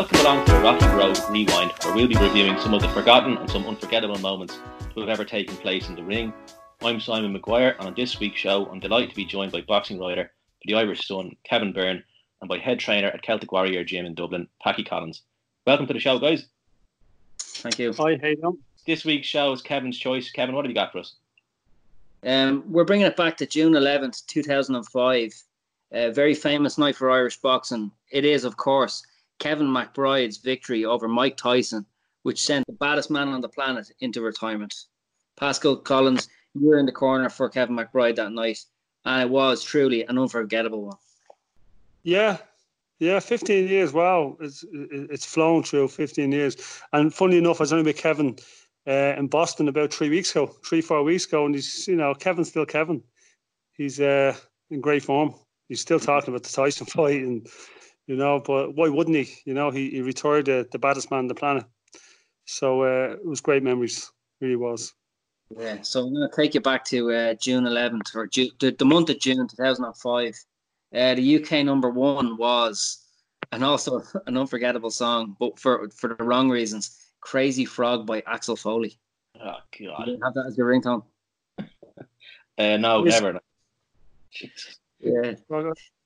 Welcome along to the Rocky Road Rewind, where we'll be reviewing some of the forgotten and some unforgettable moments to have ever taken place in the ring. I'm Simon Maguire, and on this week's show, I'm delighted to be joined by boxing writer for the Irish Sun, Kevin Byrne, and by head trainer at Celtic Warrior Gym in Dublin, Packie Collins. Welcome to the show, guys. Thank you. Hi, how you doing? This week's show is Kevin's choice. Kevin, what have you got for us? Um, we're bringing it back to June 11th, 2005. A very famous night for Irish boxing. It is, of course, Kevin McBride's victory over Mike Tyson, which sent the baddest man on the planet into retirement. Pascal Collins, you were in the corner for Kevin McBride that night, and it was truly an unforgettable one. Yeah, yeah, 15 years. Wow, it's it's flown through 15 years. And funny enough, I was only with Kevin uh, in Boston about three weeks ago, three four weeks ago, and he's you know Kevin's still Kevin. He's uh, in great form. He's still talking about the Tyson fight, and you know, but why wouldn't he? You know, he, he retired the, the baddest man on the planet. So uh, it was great memories, really was. Yeah, so I'm going to take you back to uh, June 11th, or Ju- the, the month of June 2005. Uh, the UK number one was, and also an unforgettable song, but for for the wrong reasons. "Crazy Frog" by Axel Foley. Oh, You God. didn't have that as your ringtone. Uh, no, Yes. never. Yeah.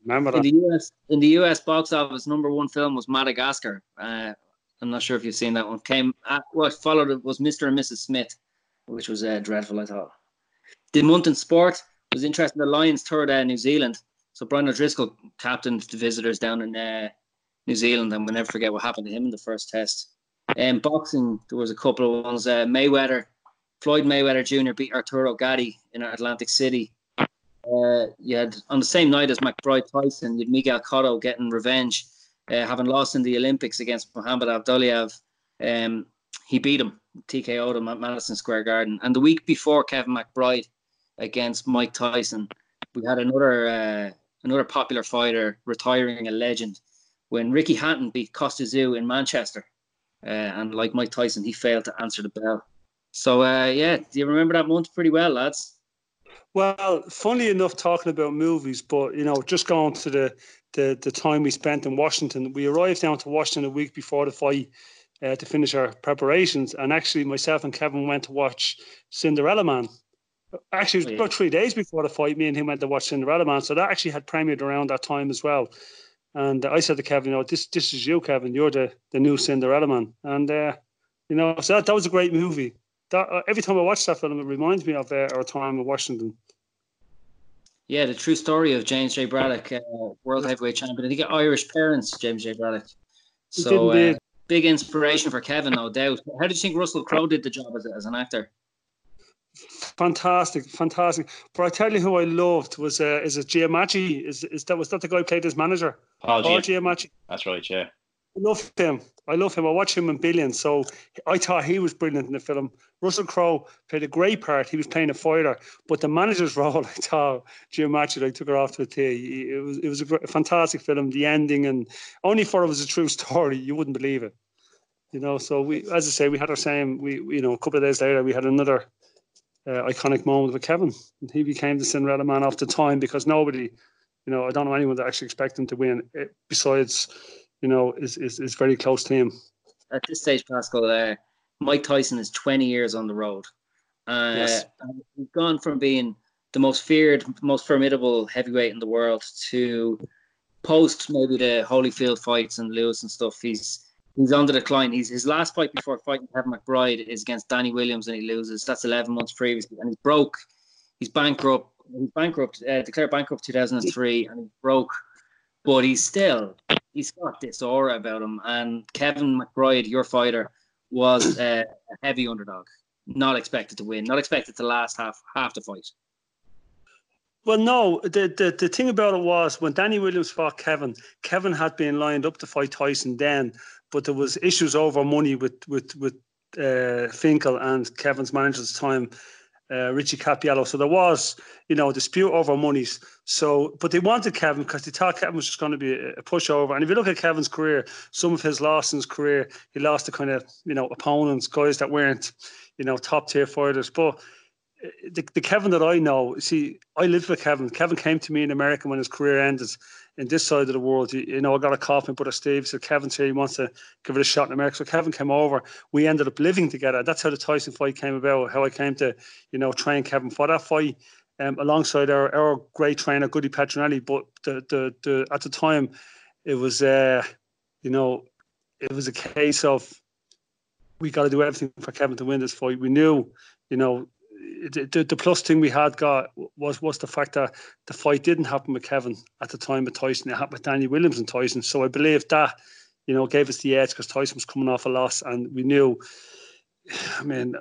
Remember In the US, in the US box office, number one film was Madagascar. Uh, I'm not sure if you've seen that one. Came at, what followed it was Mr. and Mrs. Smith, which was uh, dreadful. I thought. The month in sport was interesting. The Lions toured uh, New Zealand, so Brian O'Driscoll captained the visitors down in uh, New Zealand, and we'll never forget what happened to him in the first test. Um, boxing, there was a couple of ones. Uh, Mayweather, Floyd Mayweather Jr. beat Arturo Gatti in Atlantic City. Uh, you had on the same night as McBride Tyson, you had Miguel Cotto getting revenge, uh, having lost in the Olympics against Muhammad Abdullayev. Um, he beat him, TKO'd him at Madison Square Garden. And the week before Kevin McBride against Mike Tyson, we had another uh, another popular fighter retiring a legend when Ricky Hatton beat Kostya Tszyu in Manchester. Uh, and like Mike Tyson, he failed to answer the bell. So uh, yeah, do you remember that month pretty well, lads? Well, funny enough, talking about movies, but you know, just going to the the, the time we spent in Washington, we arrived down to Washington a week before the fight uh, to finish our preparations, and actually, myself and Kevin went to watch Cinderella Man. Actually, it was Oh, about three days before the fight. Me and him went to watch Cinderella Man, so that actually had premiered around that time as well. And I said to Kevin, you know, this this is you, Kevin. You're the the new Cinderella Man, and uh, you know, so that, that was a great movie. That uh, every time I watch that film, it reminds me of uh, our time in Washington. Yeah, the true story of James J. Braddock, uh, world heavyweight champion. I think Irish parents, James J. Braddock. So uh, big inspiration for Kevin, no doubt. How did you think Russell Crowe did the job as, as an actor? Fantastic, fantastic. But I tell you who I loved was uh, is it Giamatti? Is is that was that the guy who played his manager? Paul Paul Gia- Giamatti. That's right, yeah. I love him. I love him. I watch him in Billions. So I thought he was brilliant in the film. Russell Crowe played a great part. He was playing a fighter, but the manager's role, I thought Giamatti like took her off to a T. It was it was a, fantastic film. The ending and only for it was a true story, you wouldn't believe it. You know. So we, as I say, we had our same. We you know a couple of days later we had another uh, iconic moment with Kevin. He became the Cinderella man the time because nobody, you know, I don't know anyone that actually expected him to win. eh, Besides, you know, is is, is very close to him. At this stage, Pascal, uh, Mike Tyson is 20 years on the road. Uh, yes. He's gone from being the most feared, most formidable heavyweight in the world to post maybe the Holyfield fights and Lewis and stuff. He's he's on the decline. He's his last fight before fighting Kevin McBride is against Danny Williams and he loses. That's 11 months previously, and he's broke. He's bankrupt. He's bankrupt. Uh, declared bankrupt 2003, and he's broke. But he's still he's got this aura about him. And Kevin McBride, your fighter, was a heavy underdog, not expected to win, not expected to last half half the fight. Well, no. The, the the thing about it was when Danny Williams fought Kevin, Kevin had been lined up to fight Tyson then, but there was issues over money with with with uh, Finkel and Kevin's manager at the time, uh, Richie Cappiello. So there was, you know, dispute over monies. So, but they wanted Kevin because they thought Kevin was just going to be a, pushover. And if you look at Kevin's career, some of his losses in his career, he lost to kind of, you know, opponents, guys that weren't, you know, top tier fighters. But uh, the, the Kevin that I know, see, I lived with Kevin. Kevin came to me in America when his career ended in this side of the world. You, you know, I got a call from brother Steve. So Kevin's here. He wants to give it a shot in America. So Kevin came over. We ended up living together. That's how the Tyson fight came about. How I came to, you know, train Kevin for that fight. Um, alongside our, our great trainer Goody Petronelli, but the, the the at the time, it was uh, you know, it was a case of we got to do everything for Kevin to win this fight. We knew, you know, the, the plus thing we had got was was the fact that the fight didn't happen with Kevin at the time with Tyson. It happened with Danny Williams and Tyson. So I believe that, you know, gave us the edge because Tyson was coming off a loss, and we knew. I mean,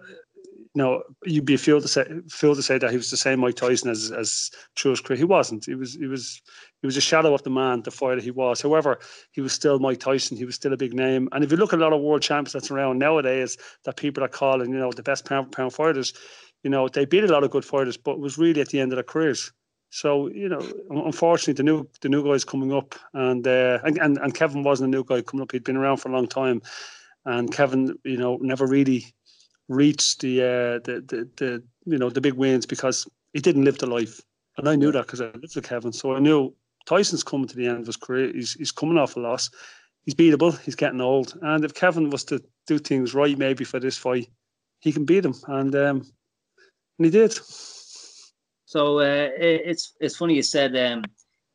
you know, you'd be fool to say fool to say that he was the same Mike Tyson as as his career. He wasn't. He was. He was. He was a shadow of the man, the fighter he was. However, he was still Mike Tyson. He was still a big name. And if you look at a lot of world champions that's around nowadays, that people are calling, you know, the best pound for pound fighters, you know, they beat a lot of good fighters, but it was really at the end of their careers. So you know, unfortunately, the new the new guys coming up, and uh, and, and Kevin wasn't a new guy coming up. He'd been around for a long time, and Kevin, you know, never really reached the uh, the, the the you know the big wins because he didn't live the life, and I knew that because I lived with Kevin. So I knew Tyson's coming to the end of his career. He's he's coming off a loss. He's beatable. He's getting old, and if Kevin was to do things right, maybe for this fight, he can beat him. And um, and he did. So uh, it's it's funny you said um,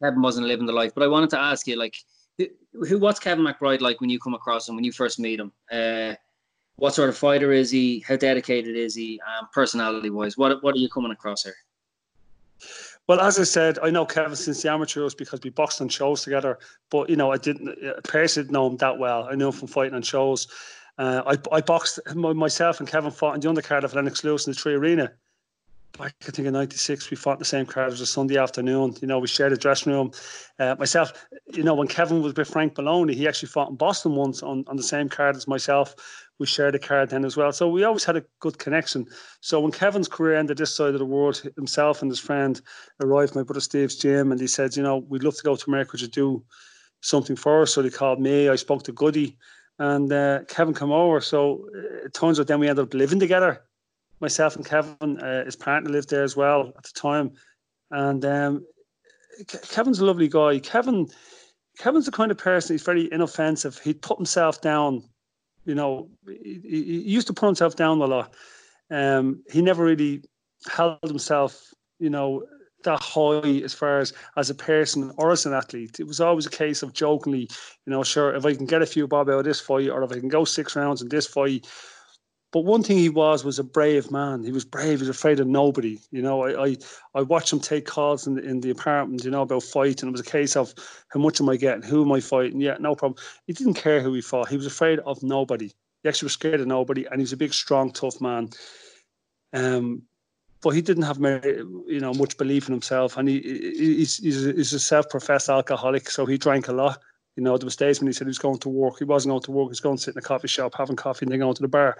Kevin wasn't living the life, but I wanted to ask you like, who what's Kevin McBride like when you come across him when you first meet him? Uh, what sort of fighter is he? How dedicated is he? Um, personality wise, what what are you coming across here? Well, as I said, I know Kevin since the amateurs because we boxed on shows together. But you know, I didn't uh, personally know him that well. I knew him from fighting on shows. Uh, I I boxed myself and Kevin fought in the undercard of Lennox Lewis in the Tree Arena back I think in '96 we fought the same card as a Sunday afternoon. You know, we shared a dressing room. Uh, myself, you know, when Kevin was with Frank Maloney, he actually fought in Boston once on, on the same card as myself. We shared a card then as well, so we always had a good connection. So when Kevin's career ended this side of the world, himself and his friend arrived my brother Steve's gym, and he said, you know, we'd love to go to America to do something for us. So they called me. I spoke to Goody, and uh, Kevin came over. So it turns out then we ended up living together myself and Kevin, uh, his partner lived there as well at the time, and um, Kevin's a lovely guy. Kevin, Kevin's the kind of person. He's very inoffensive. He'd put himself down. You know, he, he used to put himself down a lot. Um, he never really held himself. You know, that high as far as as a person or as an athlete. It was always a case of jokingly, you know, sure, if I can get a few bob out of this fight, or if I can go six rounds in this fight, but one thing he was was a brave man. He was brave. He was afraid of nobody. You know, I I, I watched him take calls in the, in the apartment. You know about fighting. It was a case of how much am I getting? Who am I fighting? Yeah, no problem. He didn't care who he fought. He was afraid of nobody. He actually was scared of nobody, and he was a big, strong, tough man. Um, but he didn't have you know much belief in himself, and he he's he's a, he's a self-professed alcoholic, so he drank a lot. You know, there was days when he said he was going to work. He wasn't going to work. He was going to sit in a coffee shop having coffee and then going to the bar.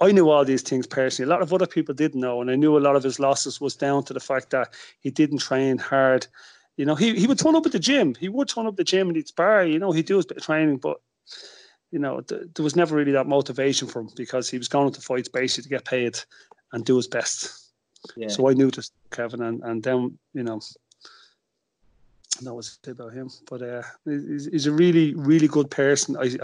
I knew all these things personally. A lot of other people didn't know, and I knew a lot of his losses was down to the fact that he didn't train hard. You know, he, he would turn up at the gym. He would turn up at the gym and he'd spar. You know, he'd do his bit of training, but you know, th- there was never really that motivation for him because he was going to fights basically to get paid and do his best. Yeah. So I knew this, Kevin, and and then you know, know what to say about him, but uh, he's, he's, a really, really good person. I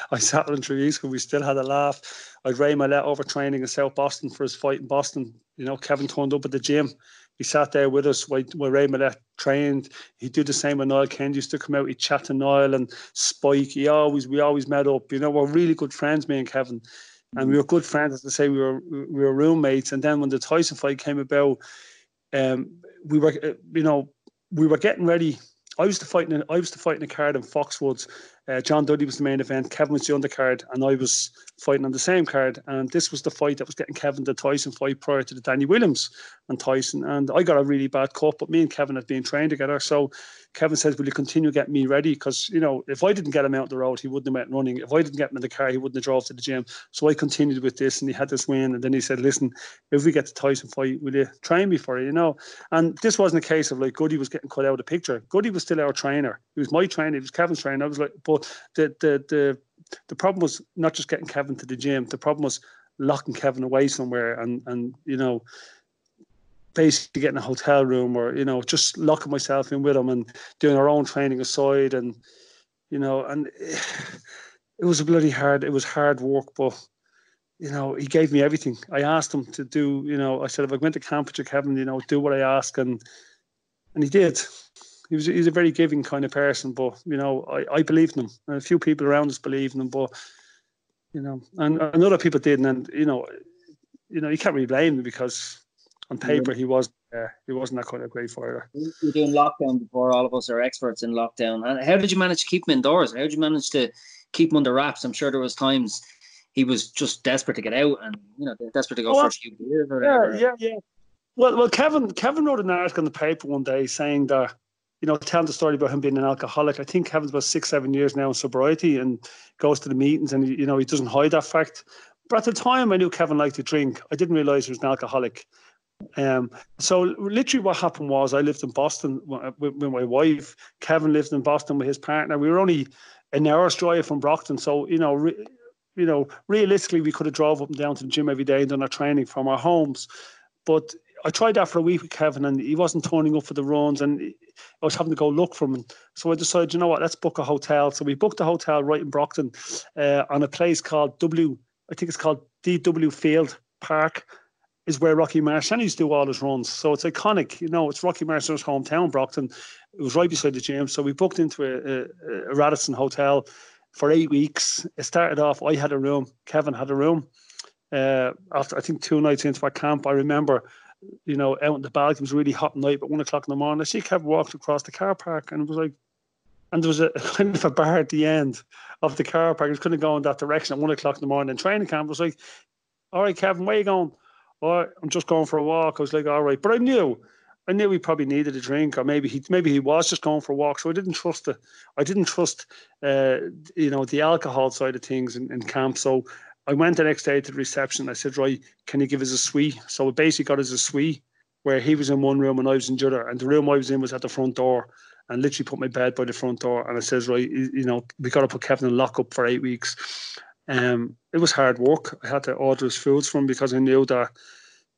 I sat weeks ago. We still had a laugh. I'd Ray Moylette over training in South Boston for his fight in Boston. You know, Kevin turned up at the gym. He sat there with us while, while Ray Moylette trained. He'd do the same when Niall Kennedy used to come out. He'd chat to Niall and Spike. He always, we always met up. You know, we're really good friends, me and Kevin. And we were good friends, as I say, we were we were roommates. And then when the Tyson fight came about, um, we were, uh, you know, we were getting ready. I was the fighting. I was the fighting a card in Foxwoods. Uh, John Duddy was the main event. Kevin was the undercard, and I was fighting on the same card. And this was the fight that was getting Kevin the Tyson fight prior to the Danny Williams and Tyson. And I got a really bad cut, but me and Kevin had been trained together. So Kevin says, "Will you continue getting me ready?" Because you know, if I didn't get him out the road, he wouldn't have went running. If I didn't get him in the car, he wouldn't have drove to the gym. So I continued with this, and he had this win. And then he said, "Listen, if we get to Tyson fight, will you train me for it?" You know. And this wasn't a case of like Goody was getting cut out of the picture. Goody was still our trainer. He was my trainer. He was Kevin's trainer. I was like, but the the the the problem was not just getting Kevin to the gym. The problem was locking Kevin away somewhere, and and you know basically getting a hotel room or you know just locking myself in with him and doing our own training aside and you know and it was a bloody hard it was hard work but you know he gave me everything i asked him to do you know i said if i went to camp with you kevin you know do what i ask and and he did he was he's a very giving kind of person but you know i i believed in him and a few people around us believed in him but you know and, and other people didn't and you know you know you can't really blame him because on paper he was uh, he wasn't that kind of great fighter. You're doing lockdown before all of us are experts in lockdown. And how did you manage to keep him indoors? How did you manage to keep him under wraps? I'm sure there was times he was just desperate to get out and you know desperate to go well, for a few beers or whatever. Yeah, yeah, yeah. Well, well, Kevin Kevin wrote an article in the paper one day saying that you know, telling the story about him being an alcoholic. I think Kevin's about six, seven years now in sobriety and goes to the meetings and, you know, he doesn't hide that fact. But at the time, I knew Kevin liked to drink. I didn't realize he was an alcoholic. Um, so literally, what happened was I lived in Boston with, with, my wife. Kevin lived in Boston with his partner. We were only an hour's drive from Brockton, so you know, re, you know, realistically, we could have drove up and down to the gym every day and done our training from our homes. But I tried that for a week with Kevin, and he wasn't turning up for the runs, and I was having to go look for him. So I decided, you know what, let's book a hotel. So we booked a hotel right in Brockton, uh, on a place called W. I think it's called DW Field Park is where Rocky Marciano used to do all his runs. So it's iconic. You know, it's Rocky Marciano's hometown, Brockton. It was right beside the gym. So we booked into a, a, a Radisson hotel for eight weeks. It started off, I had a room, Kevin had a room. Uh, after I think two nights into our camp, I remember, you know, out in the balcony, it was really hot night, but one o'clock in the morning, I see Kevin walked across the car park and it was like, and there was a kind of a bar at the end of the car park. It was kind of going that direction at one o'clock in the morning. And training camp was like, all right, Kevin, where you going? oh, I'm just going for a walk. I was like, all right, but I knew, I knew he probably needed a drink, or maybe he maybe he was just going for a walk. So I didn't trust the, I didn't trust, uh, you know, the alcohol side of things in, in camp. So I went the next day to the reception. I said, right, can you give us a suite? So we basically got us a suite where he was in one room and I was in the other, and the room I was in was at the front door. And literally put my bed by the front door, and I says, right, you know, we got to put Kevin in lockup for eight weeks. Um, it was hard work. I had to order his foods from him because I knew that,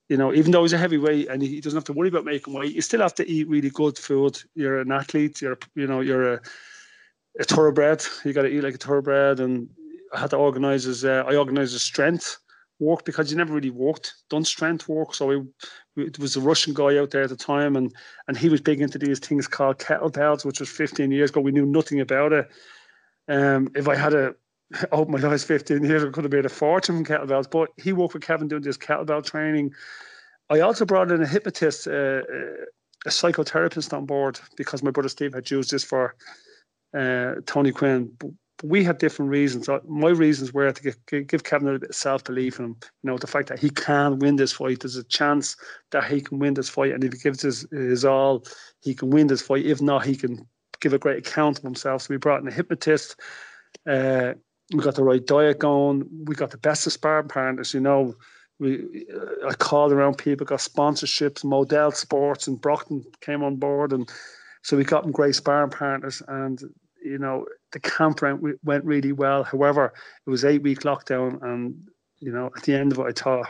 you know, even though he's a heavyweight and he doesn't have to worry about making weight, you still have to eat really good food. You're an athlete. You're, you know, you're a, a thoroughbred. You got to eat like a thoroughbred. And I had to organize his. Uh, I organized his strength work because he never really walked done strength work. So it was a Russian guy out there at the time, and and he was big into these things called kettlebells, which was 15 years ago. We knew nothing about it. Um, if I had a oh, my last 15 years, I could have made a fortune from kettlebells. But he worked with Kevin doing this kettlebell training. I also brought in a hypnotist, uh, uh, a psychotherapist on board because my brother Steve had used this for uh, Tony Quinn. We had different reasons. My reasons were to give, give Kevin a bit of self belief and. You know, the fact that he can win this fight. There's a chance that he can win this fight, and if he gives his, his all, he can win this fight. If not, he can give a great account of himself. So we brought in a hypnotist. Uh, we got the right diet going. We got the best of sparring partners. You know, we uh, I called around people, got sponsorships. Model Sports and Brockton came on board, and so we got them great sparring partners. And you know, the camp went, really well. However, it was eight week lockdown, and you know, at the end of it, I thought.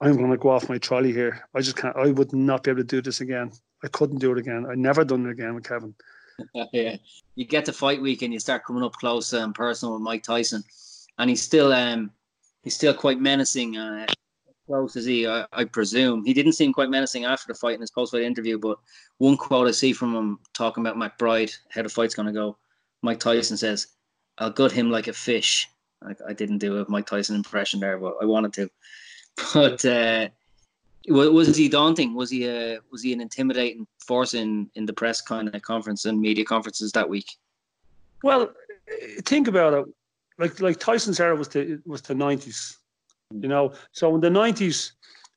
I'm going to go off my trolley here. I just can't. I would not be able to do this again. I couldn't do it again. I never done it again with Kevin. yeah, you get to fight week and you start coming up close and personal with Mike Tyson, and he's still um he's still quite menacing. Uh, close as he, I, I, presume. He didn't seem quite menacing after the fight in his post-fight interview, but one quote I see from him talking about McBride, how the fight's going to go. Mike Tyson says, "I'll gut him like a fish." I, I, didn't do a Mike Tyson impression there, but I wanted to. But uh, was he daunting? Was he a was he an intimidating force in in the press kind of conference and media conferences that week? Well, think about it. Like like Tyson's era was the was the nineties, you know. So in the nineties,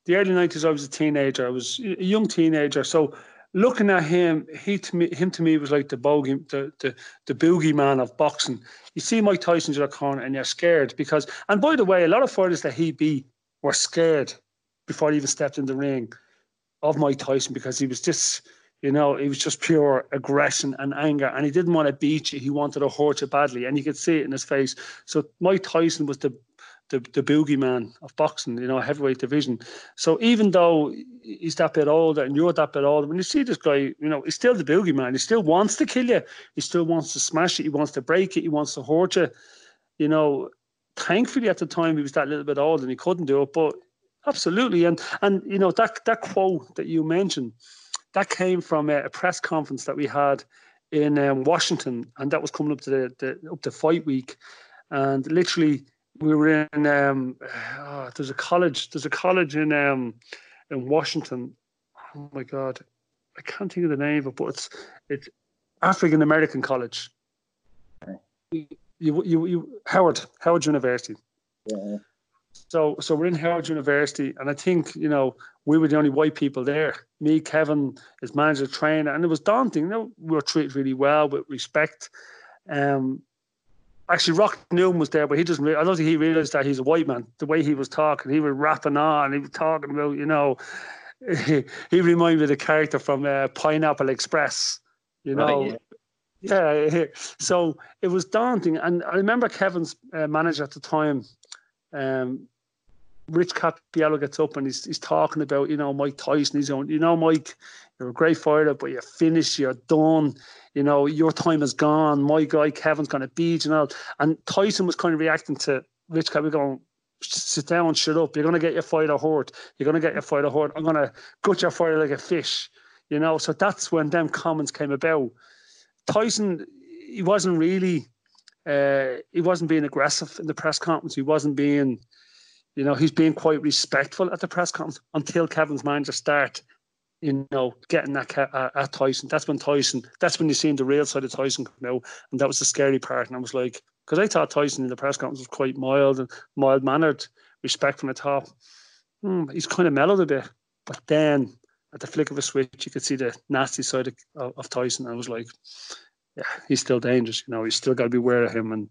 the early nineties, I was a teenager. I was a young teenager. So looking at him, he to me, him to me was like the bogey, the the the boogie man of boxing. You see Mike Tyson in your corner, and you're scared because. And by the way, a lot of fighters that he beat were scared before he even stepped in the ring of Mike Tyson because he was just, you know, he was just pure aggression and anger, and he didn't want to beat you. He wanted to hurt you badly, and you could see it in his face. So Mike Tyson was the the, the boogeyman of boxing, you know, heavyweight division. So even though he's that bit older and you're that bit older, when you see this guy, you know, he's still the boogeyman. He still wants to kill you. He still wants to smash it. He wants to break it. He wants to hurt you. You know, thankfully at the time he was that little bit older and he couldn't do it, but Absolutely, and and you know that that quote that you mentioned, that came from a, a press conference that we had in um, Washington, and that was coming up to the, the up to fight week, and literally we were in um, oh, there's a college there's a college in um, in Washington. Oh my God, I can't think of the name of it, but it's it's African American College. You, you you Howard Howard University. Yeah. So, so we're in Howard University, and I think you know we were the only white people there. Me, Kevin, his manager, trainer, and it was daunting. You know, we were treated really well with respect. Um, actually, Rock Newman was there, but he doesn't. I don't think he realized that he's a white man. The way he was talking, he was rapping on. He was talking about, you know, he, he reminded me of the character from uh, Pineapple Express. You know, right, yeah. yeah. So it was daunting, and I remember Kevin's uh, manager at the time. Um, Rich Cappiello gets up and he's, he's talking about, you know, Mike Tyson. He's on, you know, Mike, you're a great fighter, but you're finished, you're done. You know, your time is gone. My guy Kevin's going to beat you. Know? And Tyson was kind of reacting to Rich Cappiello going, sit down, shut up. You're going to get your fighter hurt. You're going to get your fighter hurt. I'm going to gut your fighter like a fish. You know, so that's when them comments came about. Tyson, he wasn't really, uh, he wasn't being aggressive in the press conference. He wasn't being you know, he's being quite respectful at the press conference until Kevin's manager start, you know, getting that uh, at Tyson. That's when Tyson, that's when you seen the real side of Tyson come out. And that was the scary part. And I was like, because I thought Tyson in the press conference was quite mild and mild mannered, respect from the top. Hmm, he's kind of mellowed a bit. But then at the flick of a switch, you could see the nasty side of, of Tyson. And I was like, yeah, he's still dangerous. You know, he's still got to be aware of him. And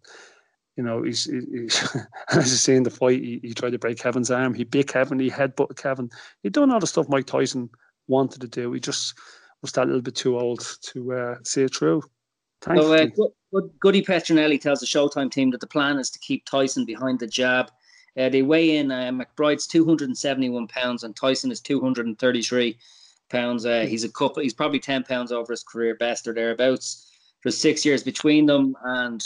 you know, he's, he's as you see in the fight, he, he tried to break Kevin's arm. He bit Kevin. He headbutted Kevin. He'd done all the stuff Mike Tyson wanted to do. He just was that little bit too old to uh, see it through. So, uh, Goody Petronelli tells the Showtime team that the plan is to keep Tyson behind the jab. Uh, they weigh in uh, McBride's 271 pounds and Tyson is 233 pounds. Uh, he's a couple. He's probably 10 pounds over his career best or thereabouts. There's six years between them, and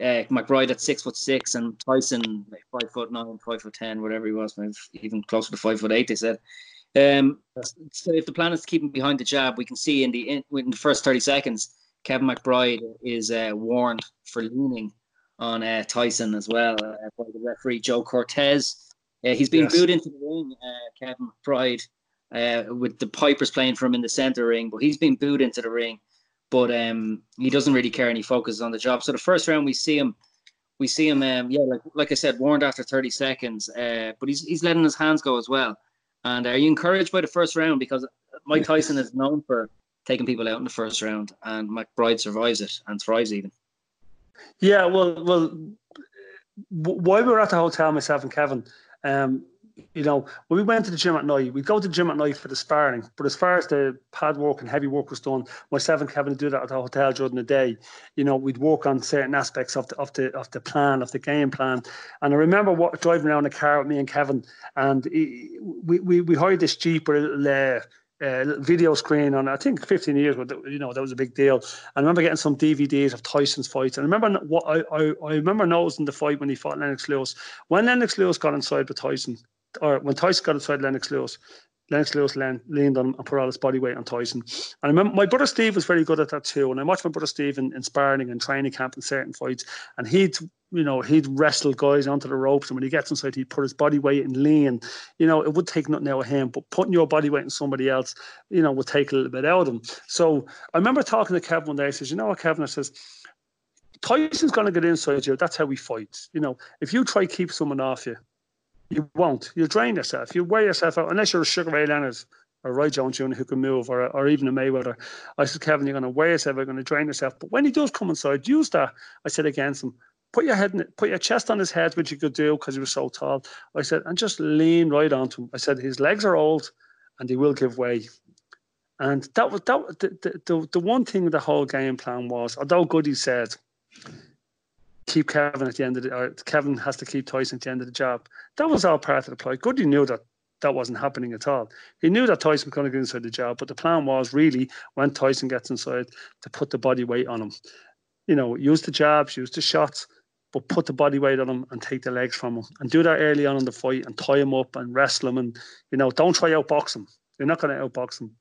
uh, McBride at six foot six and Tyson like five foot nine, five foot ten, whatever he was, even closer to five foot eight. They said. Um, so if the plan is to keep him behind the jab, we can see in the in, in the first thirty seconds, Kevin McBride is uh, warned for leaning on uh, Tyson as well uh, by the referee Joe Cortez. Uh, he's been yes. booed into the ring, uh, Kevin McBride, uh, with the Pipers playing for him in the center ring, but he's been booed into the ring but um, he doesn't really care and he focuses on the job. So the first round we see him, we see him, um, yeah, like like I said, warned after 30 seconds, uh, but he's he's letting his hands go as well. And are you encouraged by the first round because Mike Tyson is known for taking people out in the first round, and McBride survives it and thrives even. Yeah, well, well, while we were at the hotel, myself and Kevin, um, you know, when we went to the gym at night, we'd go to the gym at night for the sparring. But as far as the pad work and heavy work was done, myself and Kevin would do that at the hotel during the day. You know, we'd work on certain aspects of the of the of the plan, of the game plan. And I remember what, driving around the car with me and Kevin, and he, we, we we hired this Jeep a little, uh, uh, video screen on I think 15 years, but you know that was a big deal. I remember getting some DVDs of Tyson's fights, and I remember what I, I, I remember noticing the fight when he fought Lennox Lewis. When Lennox Lewis got inside with Tyson, or when Tyson got inside Lennox Lewis, Lennox Lewis leaned on and all his body weight on Tyson. And I remember my brother Steve was very good at that too. And I watched my brother Steve in, in sparring and training camp in certain fights, and he'd you know, he'd wrestle guys onto the ropes, and when he gets inside, he'd put his body weight in lean. You know, it would take nothing out of him, but putting your body weight in somebody else, you know, would take a little bit out of him. So I remember talking to Kevin one day. I says, "You know what, Kevin?" I says, "Tyson's going to get inside you. That's how we fight. You know, if you try keep someone off you, you won't. You'll drain yourself. You'll wear yourself out unless you're a Sugar Ray Leonard." Or Roy Jones Jr. who can move, or, or even a Mayweather. I said, Kevin, you're going to wear yourself, you're going to drain yourself. But when he does come inside, use that. I said against him, put your head, in, it, put your chest on his head, which you could do because he was so tall. I said, and just lean right onto him. I said, his legs are old, and he will give way. And that was that. The, the, the one thing the whole game plan was, although Goody said, keep Kevin at the end of the, or Kevin has to keep Tyson at the end of the job. That was all part of the play. Goody knew that that wasn't happening at all. He knew that Tyson was going to get inside the job, but the plan was really when Tyson gets inside to put the body weight on him. You know, use the jabs, use the shots, but put the body weight on him and take the legs from him and do that early on in the fight and tie him up and wrestle him and you know don't try outbox him. You're not going to outbox him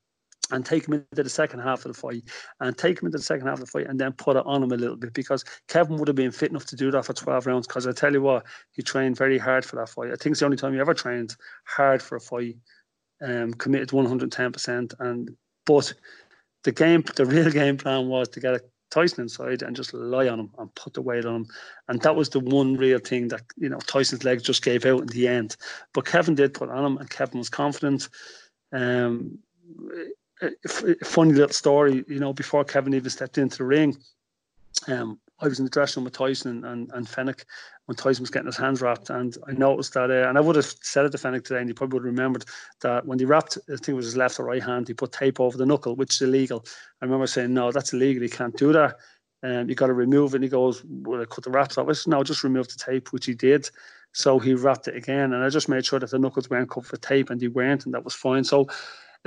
and take him into the second half of the fight and take him into the second half of the fight and then put it on him a little bit because Kevin would have been fit enough to do that for 12 rounds because I tell you what he trained very hard for that fight I think it's the only time he ever trained hard for a fight um, committed 110% and but the game the real game plan was to get Tyson inside and just lie on him and put the weight on him. And that was the one real thing that, you know, Tyson's legs just gave out in the end. But Kevin did put on him and Kevin was confident. Um, funny little story, you know, before Kevin even stepped into the ring, um, I was in the dressing room with Tyson and, and Fenech when Tyson was getting his hands wrapped. And I noticed that, uh, and I would have said it to Fenech today, and he probably would have remembered that when he wrapped, I think it was his left or right hand, he put tape over the knuckle, which is illegal. I remember saying, no, that's illegal. You can't do that. Um, you got to remove it. And he goes, well, I cut the wraps off. I said, no, just remove the tape, which he did. So he wrapped it again. And I just made sure that the knuckles weren't covered with tape, and they weren't, and that was fine. So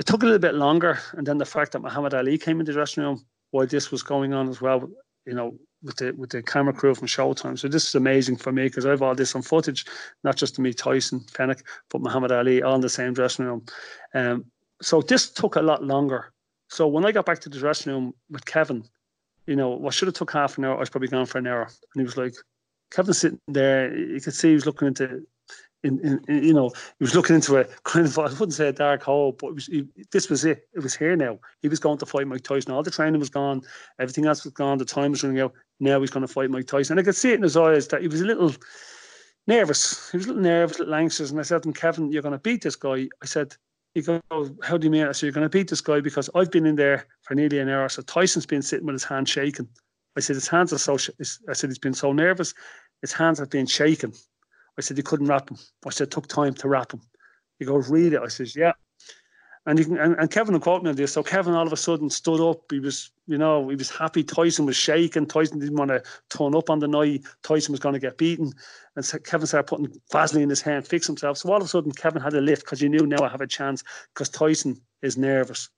it took a little bit longer. And then the fact that Muhammad Ali came into the dressing room while this was going on as well, you know, with the with the camera crew from Showtime. So this is amazing for me because I've all this on footage, not just to meet Tyson, Fenech, but Muhammad Ali all in the same dressing room. Um, so this took a lot longer. So when I got back to the dressing room with Kevin, you know, what should have took half an hour, I was probably gone for an hour. And he was like, Kevin's sitting there. You could see he was looking into in, in, in, you know, he was looking into a kind of, I wouldn't say a dark hole, but was, he, this was it. It was here now. He was going to fight Mike Tyson. All the training was gone. Everything else was gone. The time was running out. Now he's going to fight Mike Tyson. And I could see it in his eyes that he was a little nervous. He was a little nervous, a little anxious. And I said to him, Kevin, you're going to beat this guy. I said, he goes, how do you mean? I said, you're going to beat this guy because I've been in there for nearly an hour. So Tyson's been sitting with his hand shaking. I said, his hands are so, I said, he's been so nervous. His hands have been shaking. I said, you couldn't wrap him. I said, it took time to wrap him. He goes, really? I says, yeah. And you can, and, and Kevin quote me on this. So Kevin all of a sudden stood up. He was, you know, he was happy. Tyson was shaking. Tyson didn't want to turn up on the night. Tyson was going to get beaten. And so Kevin started putting Vaseline in his hand, fix himself. So all of a sudden, Kevin had a lift because he knew now I have a chance because Tyson is nervous.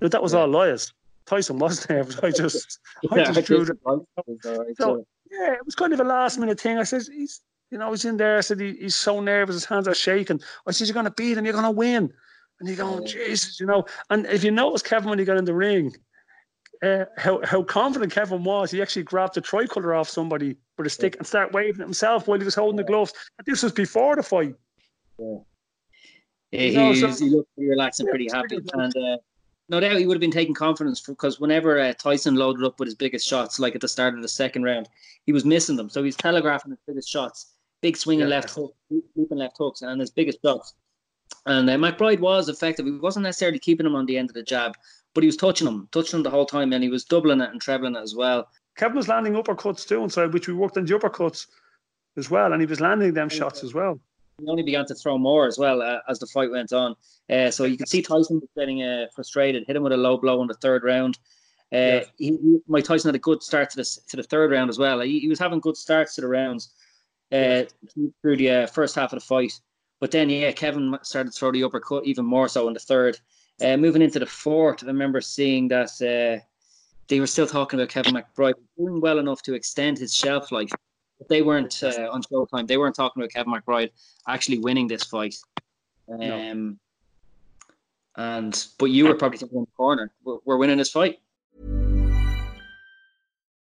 that was yeah. all liars. Tyson was nervous. I just, I just drew it. So, yeah, it was kind of a last minute thing. I said, he's, you know, he's in there. I said, he, he's so nervous. His hands are shaking. I said, you're going to beat him. You're going to win. And he going, Jesus, you know. And if you notice Kevin when he got in the ring, uh, how how confident Kevin was, he actually grabbed the tricolour off somebody with a stick and started waving it himself while he was holding the gloves. But this was before the fight. Yeah, yeah he, know, so, he looked pretty relaxed and pretty happy. And uh, no doubt he would have been taking confidence because whenever uh, Tyson loaded up with his biggest shots, like at the start of the second round, he was missing them. So he's telegraphing his biggest shots, big swinging yeah. left hook, leaping left hooks, and his biggest shots. And uh, McBride was effective. He wasn't necessarily keeping him on the end of the jab, but he was touching him, touching him the whole time, and he was doubling it and trebling it as well. Kevin was landing uppercuts too inside, which we worked on the uppercuts as well, and he was landing them shots as well. He only began to throw more as well uh, as the fight went on. Uh, so you could see Tyson was getting uh, frustrated, hit him with a low blow in the third round. Uh, yeah. he, Mike Tyson had a good start to the to the third round as well. He, he was having good starts to the rounds uh, through the uh, first half of the fight. But then, yeah, Kevin started to throw the uppercut even more so in the third. Uh, moving into the fourth, I remember seeing that uh, they were still talking about Kevin McBride doing well enough to extend his shelf life. But they weren't uh, on Showtime. They weren't talking about Kevin McBride actually winning this fight. Um, no. And but you were probably thinking in the corner, we're, we're winning this fight.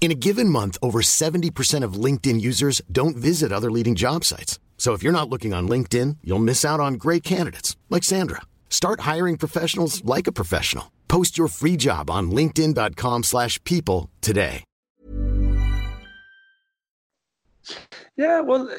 In a given month, over 70% of LinkedIn users don't visit other leading job sites. So if you're not looking on LinkedIn, you'll miss out on great candidates like Sandra. Start hiring professionals like a professional. Post your free job on linkedin.com/people today. Yeah, well,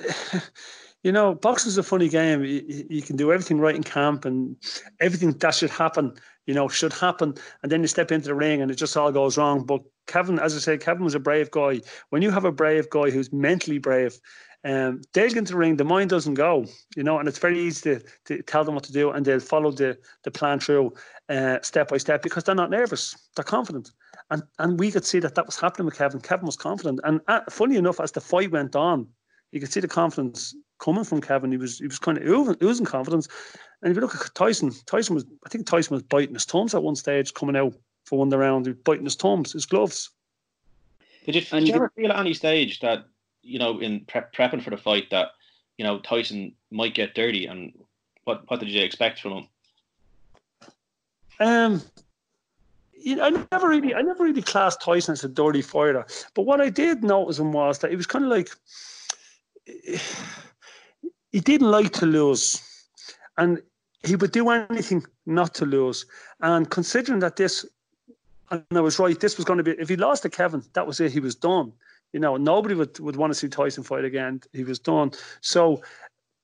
you know, boxing's a funny game. You, you can do everything right in camp and everything that should happen you know, should happen. And then you step into the ring and it just all goes wrong. But Kevin, as I said, Kevin was a brave guy. When you have a brave guy who's mentally brave, um, they'll get into the ring, the mind doesn't go, you know, and it's very easy to, to tell them what to do and they'll follow the, the plan through uh, step by step because they're not nervous, they're confident. And and we could see that that was happening with Kevin. Kevin was confident. And uh, funny enough, as the fight went on, you could see the confidence coming from Kevin. He was he was kind of oozing confidence. And if you look at Tyson, Tyson was I think Tyson was biting his thumbs at one stage coming out for one of the round, he was biting his thumbs, his gloves. Did you, did you ever feel at any stage that you know in prep, prepping for the fight that you know Tyson might get dirty, and what what did you expect from him? Um, you know, I never really, I never really classed Tyson as a dirty fighter. But what I did notice him was that he was kind of like he didn't like to lose, and he would do anything not to lose. And considering that this, and I was right, this was going to be if he lost to Kevin, that was it. He was done. You know, nobody would, would want to see Tyson fight again. He was done. So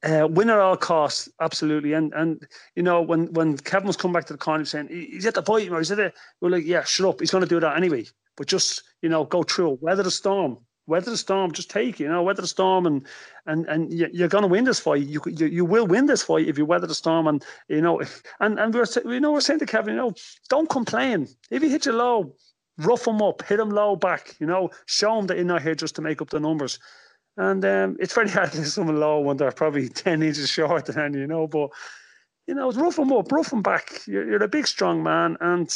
uh, win at all costs, absolutely. And and you know when when Kevin was coming back to the corner saying he's at the point, or he's at the, we're like, yeah, shut up. He's going to do that anyway. But just you know, go through, weather the storm weather the storm. Just take, you know, weather the storm, and and and you're going to win this fight. You, you you will win this fight if you weather the storm. And you know, and and we're you know we're saying to Kevin, you know, don't complain if he hits you low. Rough him up, hit him low back. You know, show him that you're not here just to make up the numbers. And um, it's very hard to hit someone low when they're probably ten inches shorter than you know. But you know, rough him up, rough him back. You're, you're a big, strong man, and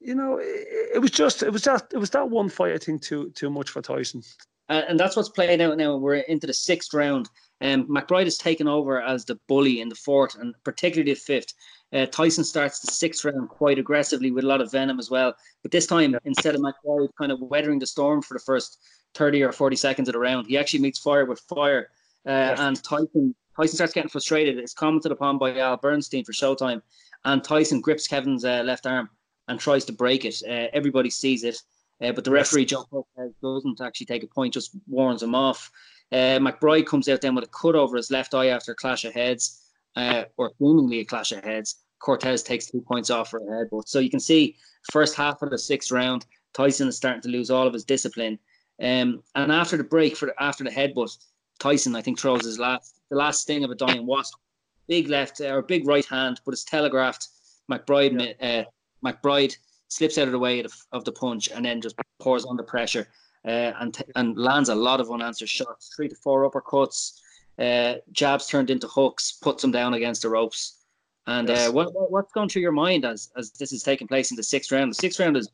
you know, it, it, was just it was that it was that one fight I think too too much for Tyson. Uh, and that's what's playing out now. We're into the sixth round. Um, McBride has taken over as the bully in the fourth and particularly the fifth. Uh, Tyson starts the sixth round quite aggressively with a lot of venom as well. But this time, instead of McBride kind of weathering the storm for the first 30 or 40 seconds of the round, he actually meets fire with fire. Uh, yes. And Tyson Tyson starts getting frustrated. It's commented upon by Al Bernstein for Showtime. And Tyson grips Kevin's uh, left arm and tries to break it. Uh, everybody sees it, uh, but the referee Joe Cortez doesn't actually take a point, just warns him off. Uh, McBride comes out then with a cut over his left eye after a clash of heads, uh, or seemingly a clash of heads. Cortez takes two points off for a headbutt. So you can see first half of the sixth round, Tyson is starting to lose all of his discipline. Um, and after the break, for the, after the headbutt, Tyson I think throws his last the last sting of a dying wasp. Big left or big right hand, but it's telegraphed. McBride yeah. uh, McBride slips out of the way of, of the punch and then just pours under pressure uh, and t- and lands a lot of unanswered shots. Three to four uppercuts, uh, jabs turned into hooks, puts him down against the ropes. And uh, yes. uh, what, what, what's going through your mind as as this is taking place in the sixth round? The sixth round is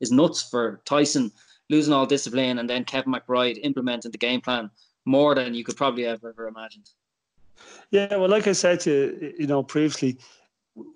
is nuts for Tyson losing all discipline and then Kevin McBride implementing the game plan more than you could probably have ever imagined. Yeah, well, like I said to you, you know previously,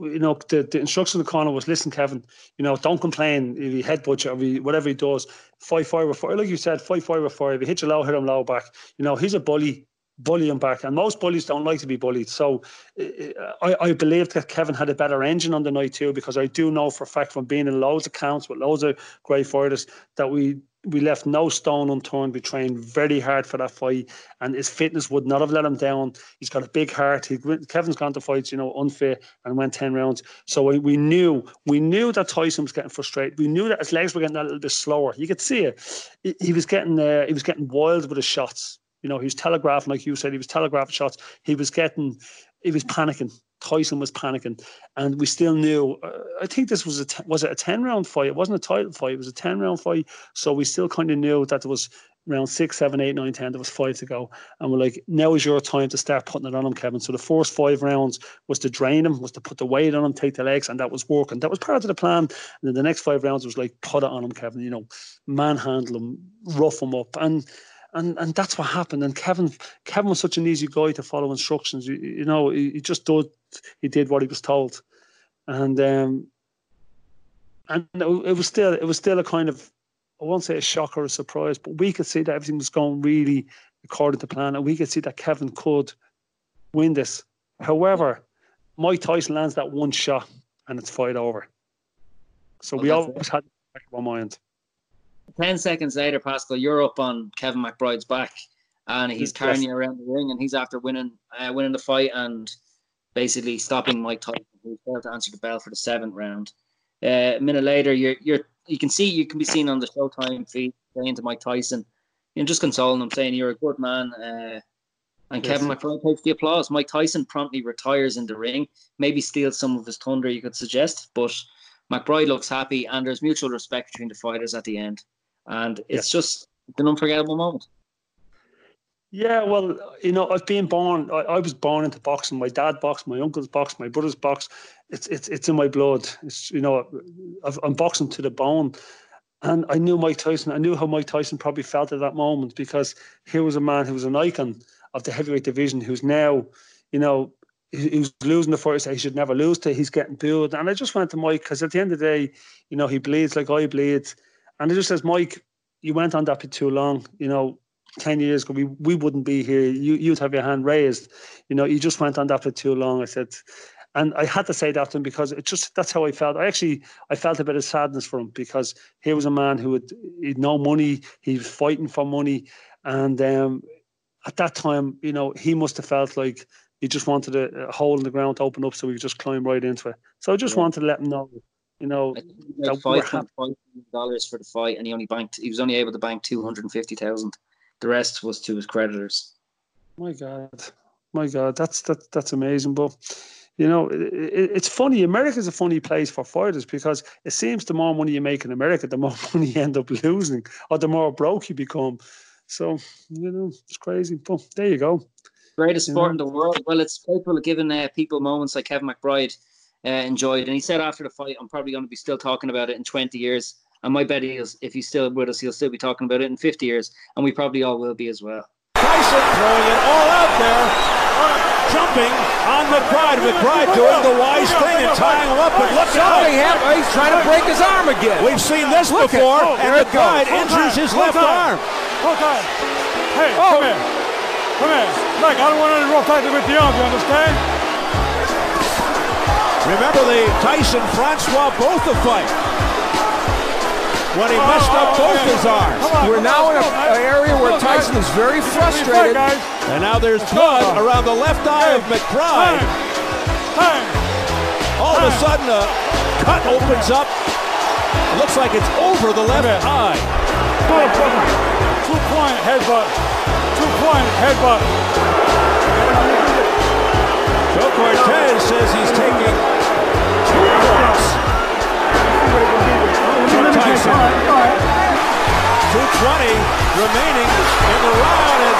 you know, the, the instruction of the corner was listen, Kevin, you know, don't complain if he headbutts you or he, whatever he does. Five five or four, like you said, five five or four. If he hits you low, hit him low back. You know, he's a bully. bullying back. And most bullies don't like to be bullied. So eh, eh, I, I believe that Kevin had a better engine on the night too, because I do know for a fact from being in loads of counts with loads of great fighters that we we left no stone unturned. We trained very hard for that fight, and his fitness would not have let him down. He's got a big heart. He, Kevin's gone to fights, you know, unfit and went ten rounds. So we, we knew we knew that Tyson was getting frustrated. We knew that his legs were getting a little bit slower. You could see it. He, he was getting uh, he was getting wild with his shots. You know, he was telegraphing, like you said, he was telegraphing shots. He was getting, he was panicking. Tyson was panicking, and we still knew. Uh, I think this was a t- was it a ten round fight? It wasn't a title fight. It was a ten round fight. So we still kind of knew that there was round six, seven, eight, nine, ten. There was five to go, and we're like, now is your time to start putting it on him, Kevin. So the first five rounds was to drain him, was to put the weight on him, take the legs, and that was working. That was part of the plan. And then the next five rounds was like put it on him, Kevin. You know, manhandle him, rough him up, and and and that's what happened. And Kevin, Kevin was such an easy guy to follow instructions. You, you know, he, he, just did he did what he was told, and um, and it was still it was still a kind of I won't say a shock or a surprise, but we could see that everything was going really according to plan, and we could see that Kevin could win this. However, Mike Tyson lands that one shot, and it's fight over. So well, we always it. had back of our mind. 10 seconds later, Pascal, you're up on Kevin McBride's back and he's carrying you around the ring and he's after winning uh, winning the fight and basically stopping Mike Tyson, who failed to answer the bell for the seventh round. Uh, a minute later, you're you're you can see you can be seen on the Showtime feed saying to Mike Tyson, you know, just consoling him, saying you're a good man. Uh, and yes. Kevin McBride takes the applause. Mike Tyson promptly retires in the ring, maybe steals some of his thunder, you could suggest, but McBride looks happy, and there's mutual respect between the fighters at the end and it's just an unforgettable moment. Yeah, well, you know, I've been born. I, I, was born into boxing. My dad boxed, my uncle's boxed, my brother's boxed. It's it's it's in my blood. It's you know, i am boxing to the bone, and I knew Mike Tyson. I knew how Mike Tyson probably felt at that moment because here was a man who was an icon of the heavyweight division, who's now, you know, he was losing the fight he should never lose to. He's getting booed, and I just went to Mike because at the end of the day, you know, he bleeds like I bleed and it just says, Mike, you went on that bit too long. You know, 10 years ago, we, we wouldn't be here. You, you'd have your hand raised. You know, you just went on that bit too long. I said, and I had to say that to him because it just, that's how I felt. I actually, I felt a bit of sadness for him because he was a man who had, he'd no money. He was fighting for money. And um, at that time, you know, he must have felt like he just wanted a, a hole in the ground to open up so we could just climb right into it. So I just yeah. wanted to let him know you know, five dollars for the fight, and he only banked. He was only able to bank two hundred and fifty thousand. The rest was to his creditors. My God, my God, that's that that's amazing. But you know, it, it, it's funny. America's a funny place for fighters because it seems the more money you make in America, the more money you end up losing, or the more broke you become. So you know, it's crazy. But there you go. Greatest sport in the world. Well, it's capable of giving uh, people moments like Kevin McBride uh, enjoyed. And he said after the fight, I'm probably going to be still talking about it in 20 years. And my bet is, if he's still with us, he'll still be talking about it in 50 years. And we probably all will be as well. Tyson throwing it all out there, uh, jumping on McBride. McBride doing the wise thing and tying him up. But look out! Oh, he's trying to break his arm again. We've seen this look before, at, oh, and McBride injures his left arm. Hold on. Hey, oh. come here. Come here. Look, I don't want any rough fighting with the arm, you understand? Remember the Tyson Francois both Botha fight when he messed up both his arms. We're now in an area where Tyson is very frustrated. And now there's blood around the left eye of McBride. All of a sudden, a cut opens up. It looks like it's over the left eye. Two point headbutt. Two point headbutt. Joe Cortez says he's taking Tyson. 220 remaining in the round, and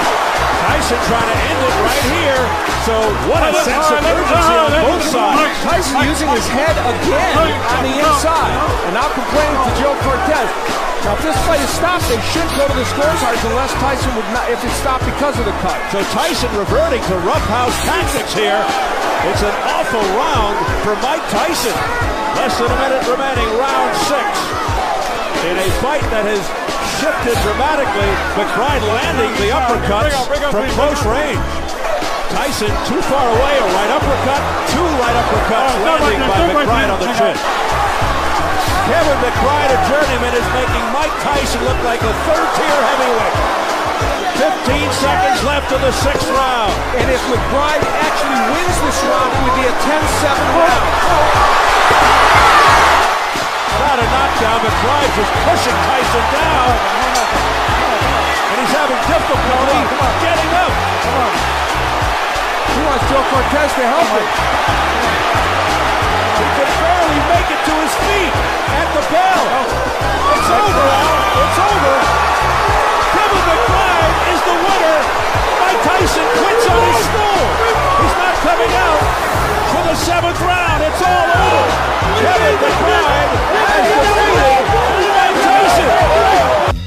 Tyson trying to end it right here. So what a sense of urgency on both sides. Tyson using his head again on the inside, and now complaining to Joe Cortez. Now, if this fight is stopped, they should go to the scorecards unless Tyson would not, if it's stopped because of the cut. So Tyson reverting to roughhouse tactics here. It's an awful round for Mike Tyson. Less than a minute remaining, round six. In a fight that has shifted dramatically. McBride landing the uppercuts from close range. Tyson too far away, a right uppercut, two right uppercuts landing by McBride on the chin. Kevin McBride, a journeyman, is making Mike Tyson look like a third-tier heavyweight. 15 seconds left of the sixth round. And if McBride actually wins this round, it would be a 10-7 round. Not a knockdown, McBride just pushing Tyson down. And he's having difficulty getting up. He wants Joe Cortez to help him. He can barely make it to his feet at the bell. Oh. It's over, Al. It's over. Kevin McBride is the winner. Mike Tyson quits on his stool. He's not coming out to the seventh round. It's all over. Kevin McBride is defeated by Tyson.